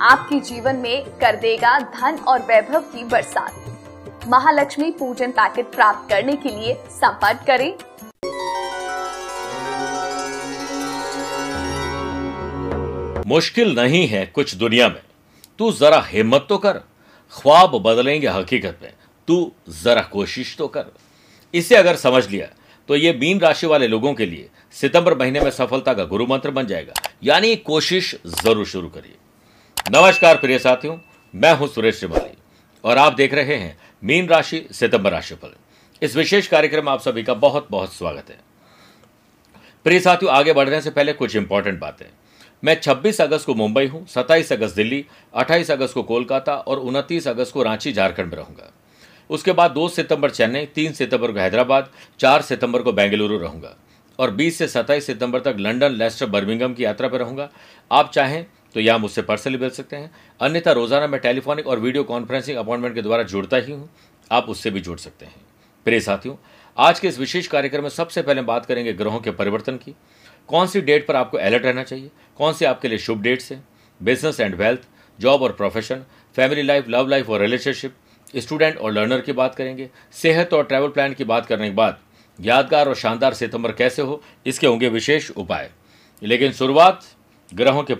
आपके जीवन में कर देगा धन और वैभव की बरसात। महालक्ष्मी पूजन पैकेट प्राप्त करने के लिए संपर्क करें। मुश्किल नहीं है कुछ दुनिया में। तू जरा हिम्मत तो कर। ख्वाब बदलेंगे हकीकत में। तू जरा कोशिश तो कर। इसे अगर समझ लिया तो ये मीन राशि वाले लोगों के लिए सितंबर महीने में सफलता का गुरु मंत्र बन जाएगा। यानी कोशिश ज़रूर शुरू करिए। नमस्कार प्रिय साथियों, मैं हूँ सुरेश श्रीमाली और आप देख रहे हैं मीन राशि सितंबर राशिफल। इस विशेष कार्यक्रम में आप सभी का बहुत बहुत स्वागत है। प्रिय साथियों, आगे बढ़ने से पहले कुछ इंपॉर्टेंट बातें। मैं 26 अगस्त को मुंबई हूँ 27 अगस्त दिल्ली 28 अगस्त को कोलकाता और 29 अगस्त को रांची, झारखंड में रहूँगा। उसके बाद 2 सितंबर चेन्नई 3 सितंबर को हैदराबाद 4 सितंबर को बेंगलुरु रहूँगा और 20 से 27 सितंबर तक लंदन लेस्टर बर्मिंगम की यात्रा पर रहूँगा। आप चाहें तो यहाँ मुझसे पर्सनली मिल सकते हैं। अन्यथा रोज़ाना मैं टेलीफोनिक और वीडियो कॉन्फ्रेंसिंग अपॉइंटमेंट के द्वारा जुड़ता ही हूँ। आप उससे भी जुड़ सकते हैं। प्रिय साथियों, आज के इस विशेष कार्यक्रम में सबसे पहले बात करेंगे ग्रहों के परिवर्तन की। कौन सी डेट पर आपको अलर्ट रहना चाहिए? कौन सी आपके लिए शुभ डेट्स हैं? बिज़नेस एंड वेल्थ जॉब और profession family life love life और रिलेशनशिप स्टूडेंट और लर्नर की बात करेंगे। सेहत और ट्रैवल प्लान की बात करने के बाद यादगार और शानदार सितंबर कैसे हो? इसके होंगे विशेष उपाय। लेकिन शुरुआत ग्रहों के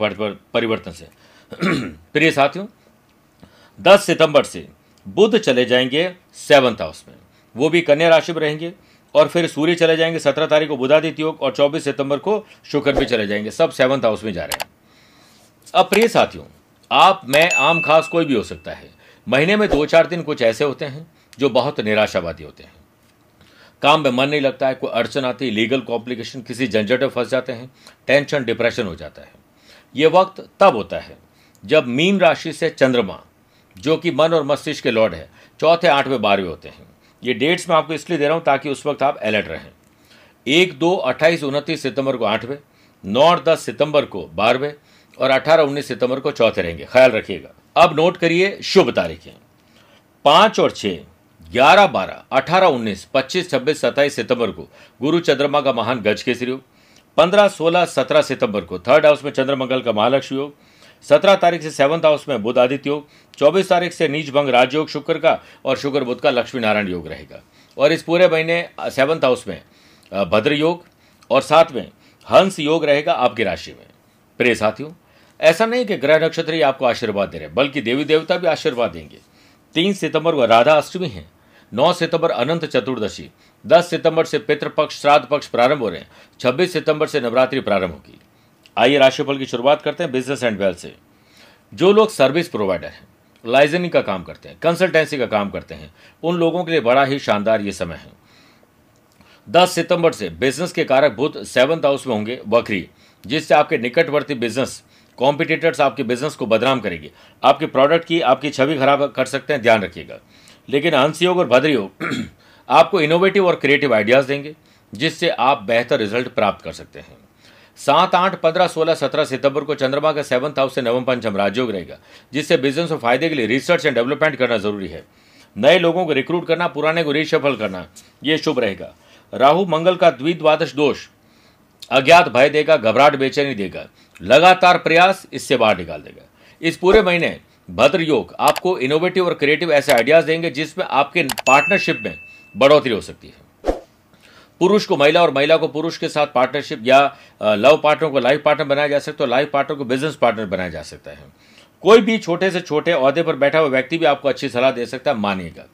परिवर्तन से। प्रिय साथियों 10 सितंबर से बुध चले जाएँगे सेवंथ हाउस में। वो भी कन्या राशि में रहेंगे और फिर सूर्य चले जाएँगे सत्रह तारीख को बुधादित्य योग और चौबीस सितंबर को शुक्र भी चले जाएँगे। सब सेवंथ हाउस में जा रहे हैं। अब प्रिय साथियों, आप, मैं, आम, खास कोई भी हो सकता है। महीने में दो चार दिन कुछ ऐसे होते हैं जो बहुत निराशावादी होते हैं। काम में मन नहीं लगता है, कोई अड़चन आती है लीगल कॉम्प्लिकेशन किसी झंझट में फंस जाते हैं टेंशन डिप्रेशन हो जाता है। ये वक्त तब होता है जब मीन राशि से चंद्रमा, जो कि मन और मस्तिष्क के लॉर्ड है, चौथे, आठवें, बारहवें होते हैं। ये डेट्स मैं आपको इसलिए दे रहा हूँ ताकि उस वक्त आप अलर्ट रहें। एक, दो, अट्ठाईस, उनतीस सितंबर को आठवें, नौ और दस सितंबर को बारहवें और अठारह, उन्नीस सितंबर को चौथे रहेंगे। ख्याल रखिएगा। अब नोट करिए शुभ तारीखें। पाँच और छह ग्यारह बारह, अठारह उन्नीस, पच्चीस, छब्बीस, सत्ताईस सितंबर को गुरु चंद्रमा का महान गज केसरी योग पंद्रह, सोलह, सत्रह सितंबर को थर्ड हाउस में चंद्रमंगल का महालक्ष्मी योग। सत्रह तारीख से सेवंथ हाउस में बुध आदित्य योग। चौबीस तारीख से नीच भंग राजयोग शुक्र का और शुक्र बुध का लक्ष्मी नारायण योग रहेगा। और इस पूरे महीने सेवंथ हाउस में भद्र योग और साथ में हंस योग रहेगा आपकी राशि में। प्रिय साथियों, ऐसा नहीं कि ग्रह नक्षत्र ही आपको आशीर्वाद दे रहे बल्कि देवी देवता भी आशीर्वाद देंगे। तीन सितंबर को राधा अष्टमी है। नौ सितंबर अनंत चतुर्दशी, दस सितंबर से पितृपक्ष श्राद्ध पक्ष प्रारंभ हो रहे हैं। छब्बीस सितंबर से नवरात्रि प्रारंभ होगी। आइए राशिफल की शुरुआत करते हैं बिज़नेस एंड वेल्थ से। जो लोग सर्विस प्रोवाइडर हैं लाइजनिंग का काम करते हैं कंसल्टेंसी का काम करते हैं, उन लोगों के लिए बड़ा ही शानदार ये समय है। 10 सितंबर से बिज़नेस के कारक बुध सेवंथ हाउस में होंगे, वक्री, जिससे आपके निकटवर्ती बिज़नेस कॉम्पिटिटर्स आपके बिज़नेस को बदनाम करेंगे। आपके प्रोडक्ट की, आपकी छवि खराब कर सकते हैं, ध्यान रखिएगा। लेकिन हंसयोग और भद्र योग आपको इनोवेटिव और क्रिएटिव आइडियाज़ देंगे, जिससे आप बेहतर रिज़ल्ट प्राप्त कर सकते हैं। सात आठ पंद्रह सोलह सत्रह सितंबर को चंद्रमा का सेवंथ हाउस से नवम पंचम राजयोग रहेगा, जिससे बिज़नेस और फ़ायदे के लिए रिसर्च एंड डेवलपमेंट करना ज़रूरी है। नए लोगों को रिक्रूट करना, पुराने को रिशफल करना यह शुभ रहेगा। राहु, मंगल का द्विद्वादश दोष, अज्ञात भय देगा, घबराहट बेचैनी देगा, लगातार प्रयास, इससे बाहर निकाल देगा। इस पूरे महीने भद्र योग आपको इनोवेटिव और क्रिएटिव ऐसे आइडियाज़ देंगे जिसमें आपके पार्टनरशिप में बढ़ोतरी हो सकती है। पुरुष को महिला और महिला को पुरुष के साथ पार्टनरशिप या लव पार्टनर को लाइफ पार्टनर बनाया जा सकता है लाइफ पार्टनर को बिज़नेस पार्टनर बनाया जा सकता है। कोई भी छोटे से छोटे अहदे पर बैठा हुआ व्यक्ति भी आपको अच्छी सलाह दे सकता है, मानिएगा।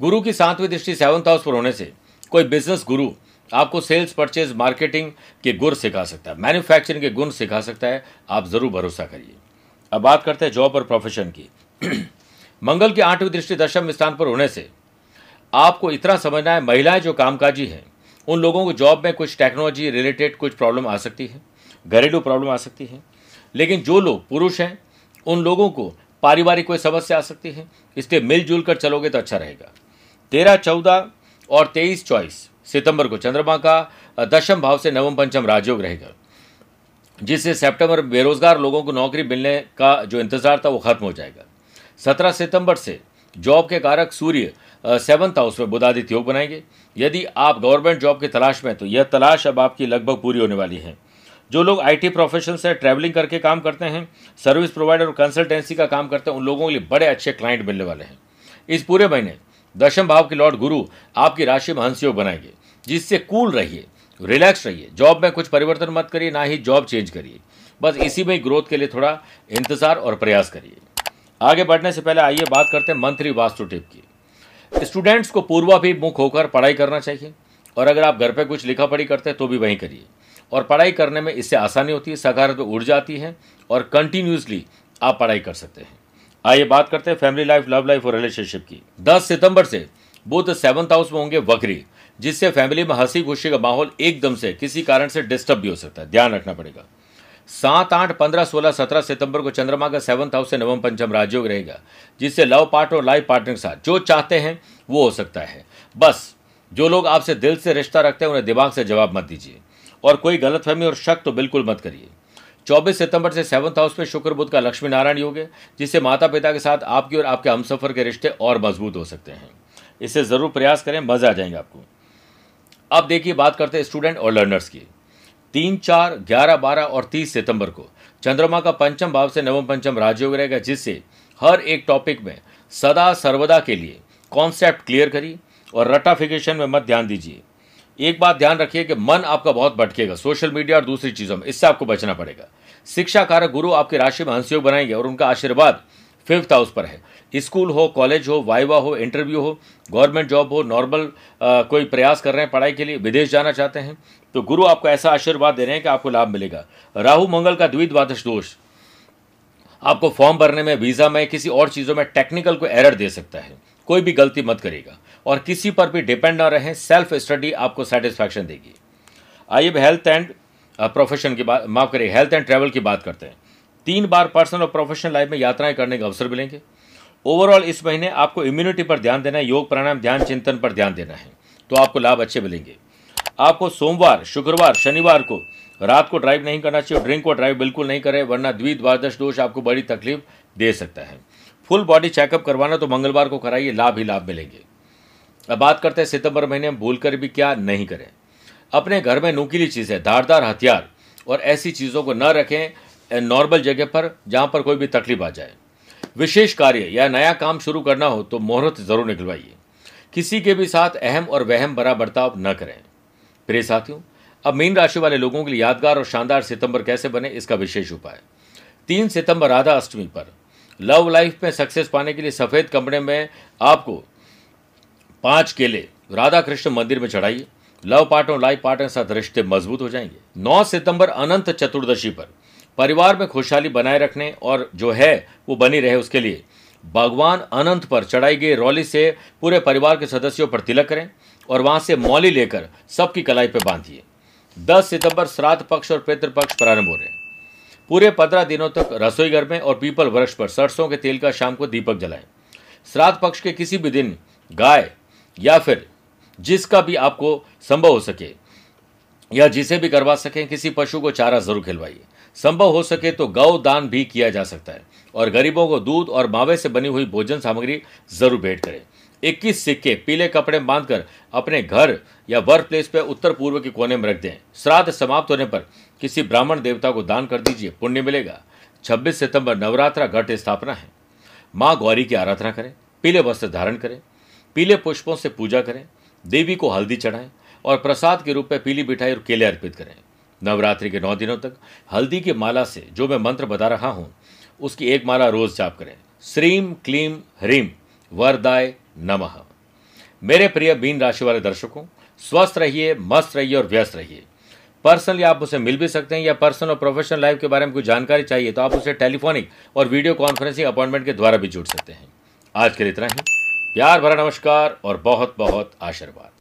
गुरु की सातवीं दृष्टि सेवंथ हाउस पर होने से कोई बिज़नेस गुरु आपको सेल्स परचेज मार्केटिंग के गुर सिखा सकता है मैन्युफैक्चरिंग के गुण सिखा सकता है। आप ज़रूर भरोसा करिए। अब बात करते हैं जॉब और प्रोफेशन की। मंगल की आठवीं दृष्टि दशम स्थान पर होने से आपको इतना समझना है, महिलाएँ जो कामकाजी हैं, उन लोगों को जॉब में कुछ टेक्नोलॉजी रिलेटेड कुछ प्रॉब्लम आ सकती है, घरेलू प्रॉब्लम आ सकती है, लेकिन जो लोग पुरुष हैं, उन लोगों को पारिवारिक कोई समस्या आ सकती है, इसलिए मिलजुल कर चलोगे तो अच्छा रहेगा। तेरह चौदह और तेईस चौबीस सितंबर को चंद्रमा का दशम भाव से नवम पंचम राजयोग रहेगा। जिससे सितंबर बेरोजगार लोगों को नौकरी मिलने का जो इंतज़ार था वो खत्म हो जाएगा। सत्रह सितंबर से जॉब के कारक सूर्य सेवंथ हाउस में बुधादित्य योग बनाएँगे। यदि आप गवर्नमेंट जॉब की तलाश में तो यह तलाश अब आपकी लगभग पूरी होने वाली है। जो लोग आईटी प्रोफेशन से ट्रैवलिंग करके काम करते हैं सर्विस प्रोवाइडर और कंसल्टेंसी का काम करते हैं, उन लोगों के लिए बड़े अच्छे क्लाइंट मिलने वाले हैं। इस पूरे महीने दशम भाव के लॉर्ड गुरु आपकी राशि में हंस योग बनाएँगे, जिससे कूल रहिए। रिलैक्स रहिए। जॉब में कुछ परिवर्तन मत करिए, ना ही जॉब चेंज करिए। बस इसी में ग्रोथ के लिए थोड़ा इंतज़ार और प्रयास करिए। आगे बढ़ने से पहले आइए बात करते हैं मंत्री वास्तु टिप की। स्टूडेंट्स को पूर्वाभिमुख होकर पढ़ाई करना चाहिए और अगर आप घर पे कुछ लिखा पढ़ी करते हैं तो भी वहीं करिए। और पढ़ाई करने में इससे आसानी होती है, सकारात्मक ऊर्जा आती है और कंटिन्यूसली आप पढ़ाई कर सकते हैं। आइए बात करते हैं फैमिली लाइफ लव लाइफ और रिलेशनशिप की। 10 सितंबर से बुद्ध सेवंथ हाउस में होंगे वक्री। जिससे फैमिली में हँसी खुशी का माहौल एकदम से किसी कारण से डिस्टर्ब भी हो सकता है। ध्यान रखना पड़ेगा। सात, आठ, पंद्रह, सोलह, सत्रह सितंबर को चंद्रमा का सेवंथ हाउस से नवम पंचम राजयोग रहेगा, जिससे लव पार्ट और लाइफ पार्टनर के साथ जो चाहते हैं, वो हो सकता है। बस, जो लोग आपसे दिल से रिश्ता रखते हैं, उन्हें दिमाग से जवाब मत दीजिए। और कोई गलतफहमी और शक तो बिल्कुल मत करिए। 24 सितंबर से सेवंथ हाउस में शुक्र बुद्ध का लक्ष्मी नारायण योग है, जिससे माता पिता के साथ आपकी और आपके हमसफर के रिश्ते और मज़बूत हो सकते हैं। इससे ज़रूर प्रयास करें, मज़ा आ जाएँगे आपको। अब देखिए, बात करते हैं स्टूडेंट और लर्नर्स की। तीन, चार, ग्यारह, बारह और तीस सितंबर को। चंद्रमा का पंचम भाव से नवम पंचम राजयोग रहेगा, जिससे हर एक टॉपिक में सदा सर्वदा के लिए कॉन्सेप्ट क्लियर करिए और रटाफिकेशन में मत ध्यान दीजिए। एक बात ध्यान रखिए कि मन आपका बहुत भटकेगा सोशल मीडिया और दूसरी चीज़ों में, इससे आपको बचना पड़ेगा। शिक्षा कारक गुरु आपकी राशि में हंसयोग बनाएँगे और उनका आशीर्वाद फिफ्थ हाउस पर है। स्कूल हो, कॉलेज हो, वाइवा हो, इंटरव्यू हो, गवर्नमेंट जॉब हो, नॉर्मल कोई प्रयास कर रहे हैं, पढ़ाई के लिए, विदेश जाना चाहते हैं तो गुरु आपको ऐसा आशीर्वाद दे रहे हैं कि आपको लाभ मिलेगा। राहु मंगल का द्विद्वादश दोष, आपको फॉर्म भरने में, वीज़ा में, किसी और चीज़ों में टेक्निकल को एरर दे सकता है। कोई भी गलती मत करेगा और किसी पर भी डिपेंड ना रहें सेल्फ स्टडी आपको सेटिस्फैक्शन देगी। आइए हेल्थ एंड प्रोफेशन की बात, माफ़ करिए हेल्थ एंड ट्रैवल की बात करते हैं। तीन बार पर्सनल और प्रोफेशनल लाइफ में यात्राएँ करने के अवसर मिलेंगे। ओवरऑल इस महीने आपको इम्यूनिटी पर ध्यान देना है, योग प्राणायाम, ध्यान चिंतन पर ध्यान देना है तो आपको लाभ अच्छे मिलेंगे। आपको सोमवार, शुक्रवार, शनिवार को रात को ड्राइव नहीं करना चाहिए ड्रिंक को ड्राइव बिल्कुल नहीं करें, वरना द्विद्वादश दोष आपको बड़ी तकलीफ़ दे सकता है। फुल बॉडी चेकअप करवाना तो मंगलवार को कराइए, लाभ ही लाभ मिलेंगे। अब बात करते हैं, सितंबर महीने में भूल कर भी क्या नहीं करें। अपने घर में नुकीली चीज़ें, धारदार हथियार और ऐसी चीज़ों को न रखें नॉर्मल जगह पर, जहाँ पर कोई भी तकलीफ़ आ जाए। विशेष कार्य या नया काम शुरू करना हो तो मुहूर्त ज़रूर निकलवाइए। किसी के भी साथ अहम और वहम भरा बर्ताव न करें। प्रिय साथियों, अब मीन राशि वाले लोगों के लिए यादगार और शानदार सितंबर कैसे बने, इसका विशेष उपाय। तीन सितंबर राधा अष्टमी पर। लव लाइफ में सक्सेस पाने के लिए सफ़ेद कपड़े में आपको पाँच केले राधा कृष्ण मंदिर में चढ़ाइए। लव पार्टनर लाइफ पार्टनर के साथ रिश्ते मज़बूत हो जाएँगे। 9 सितंबर अनंत चतुर्दशी पर। परिवार में खुशहाली बनाए रखने और जो है, वो बनी रहे उसके लिए। भगवान अनंत पर चढ़ाई गई रौली से पूरे परिवार के सदस्यों पर तिलक करें और वहाँ से मौली लेकर सबकी कलाई पर बांधिए। 10 सितंबर श्राद्ध पक्ष और पितृपक्ष प्रारंभ हो रहे हैं। पूरे पंद्रह दिनों तक रसोई घर में और पीपल वृक्ष पर सरसों के तेल का शाम को दीपक जलाएँ। श्राद्ध पक्ष के किसी भी दिन गाय या फिर जिसका भी आपको संभव हो सके या जिसे भी करवा सकें, किसी पशु को चारा ज़रूर खिलवाइए। संभव हो सके तो गौ दान भी किया जा सकता है। और गरीबों को दूध और मावे से बनी हुई भोजन सामग्री ज़रूर भेंट करें। 21 सिक्के पीले कपड़े बांधकर अपने घर या वर्क प्लेस पर उत्तर पूर्व के कोने में रख दें। श्राद्ध समाप्त होने पर किसी ब्राह्मण देवता को दान कर दीजिए, पुण्य मिलेगा। 26 सितंबर नवरात्रा घट स्थापना है। माँ गौरी की आराधना करें, पीले वस्त्र धारण करें, पीले पुष्पों से पूजा करें, देवी को हल्दी चढ़ाएँ और प्रसाद के रूप में पीली मिठाई और केले अर्पित करें। नवरात्रि के नौ दिनों तक हल्दी की माला से जो मैं मंत्र बता रहा हूँ, उसकी एक माला रोज जाप करें। श्रीम क्लीम ह्रीम वरदाय नमः। मेरे प्रिय बीन राशि वाले दर्शकों, स्वस्थ रहिए, मस्त रहिए और व्यस्त रहिए। पर्सनली आप उसे मिल भी सकते हैं या पर्सनल और प्रोफेशनल लाइफ के बारे में कोई जानकारी चाहिए तो आप उसे टेलीफोनिक और वीडियो कॉन्फ्रेंसिंग अपॉइंटमेंट के द्वारा भी जुड़ सकते हैं। आज के लिए इतना ही। प्यार भरा नमस्कार और बहुत बहुत आशीर्वाद।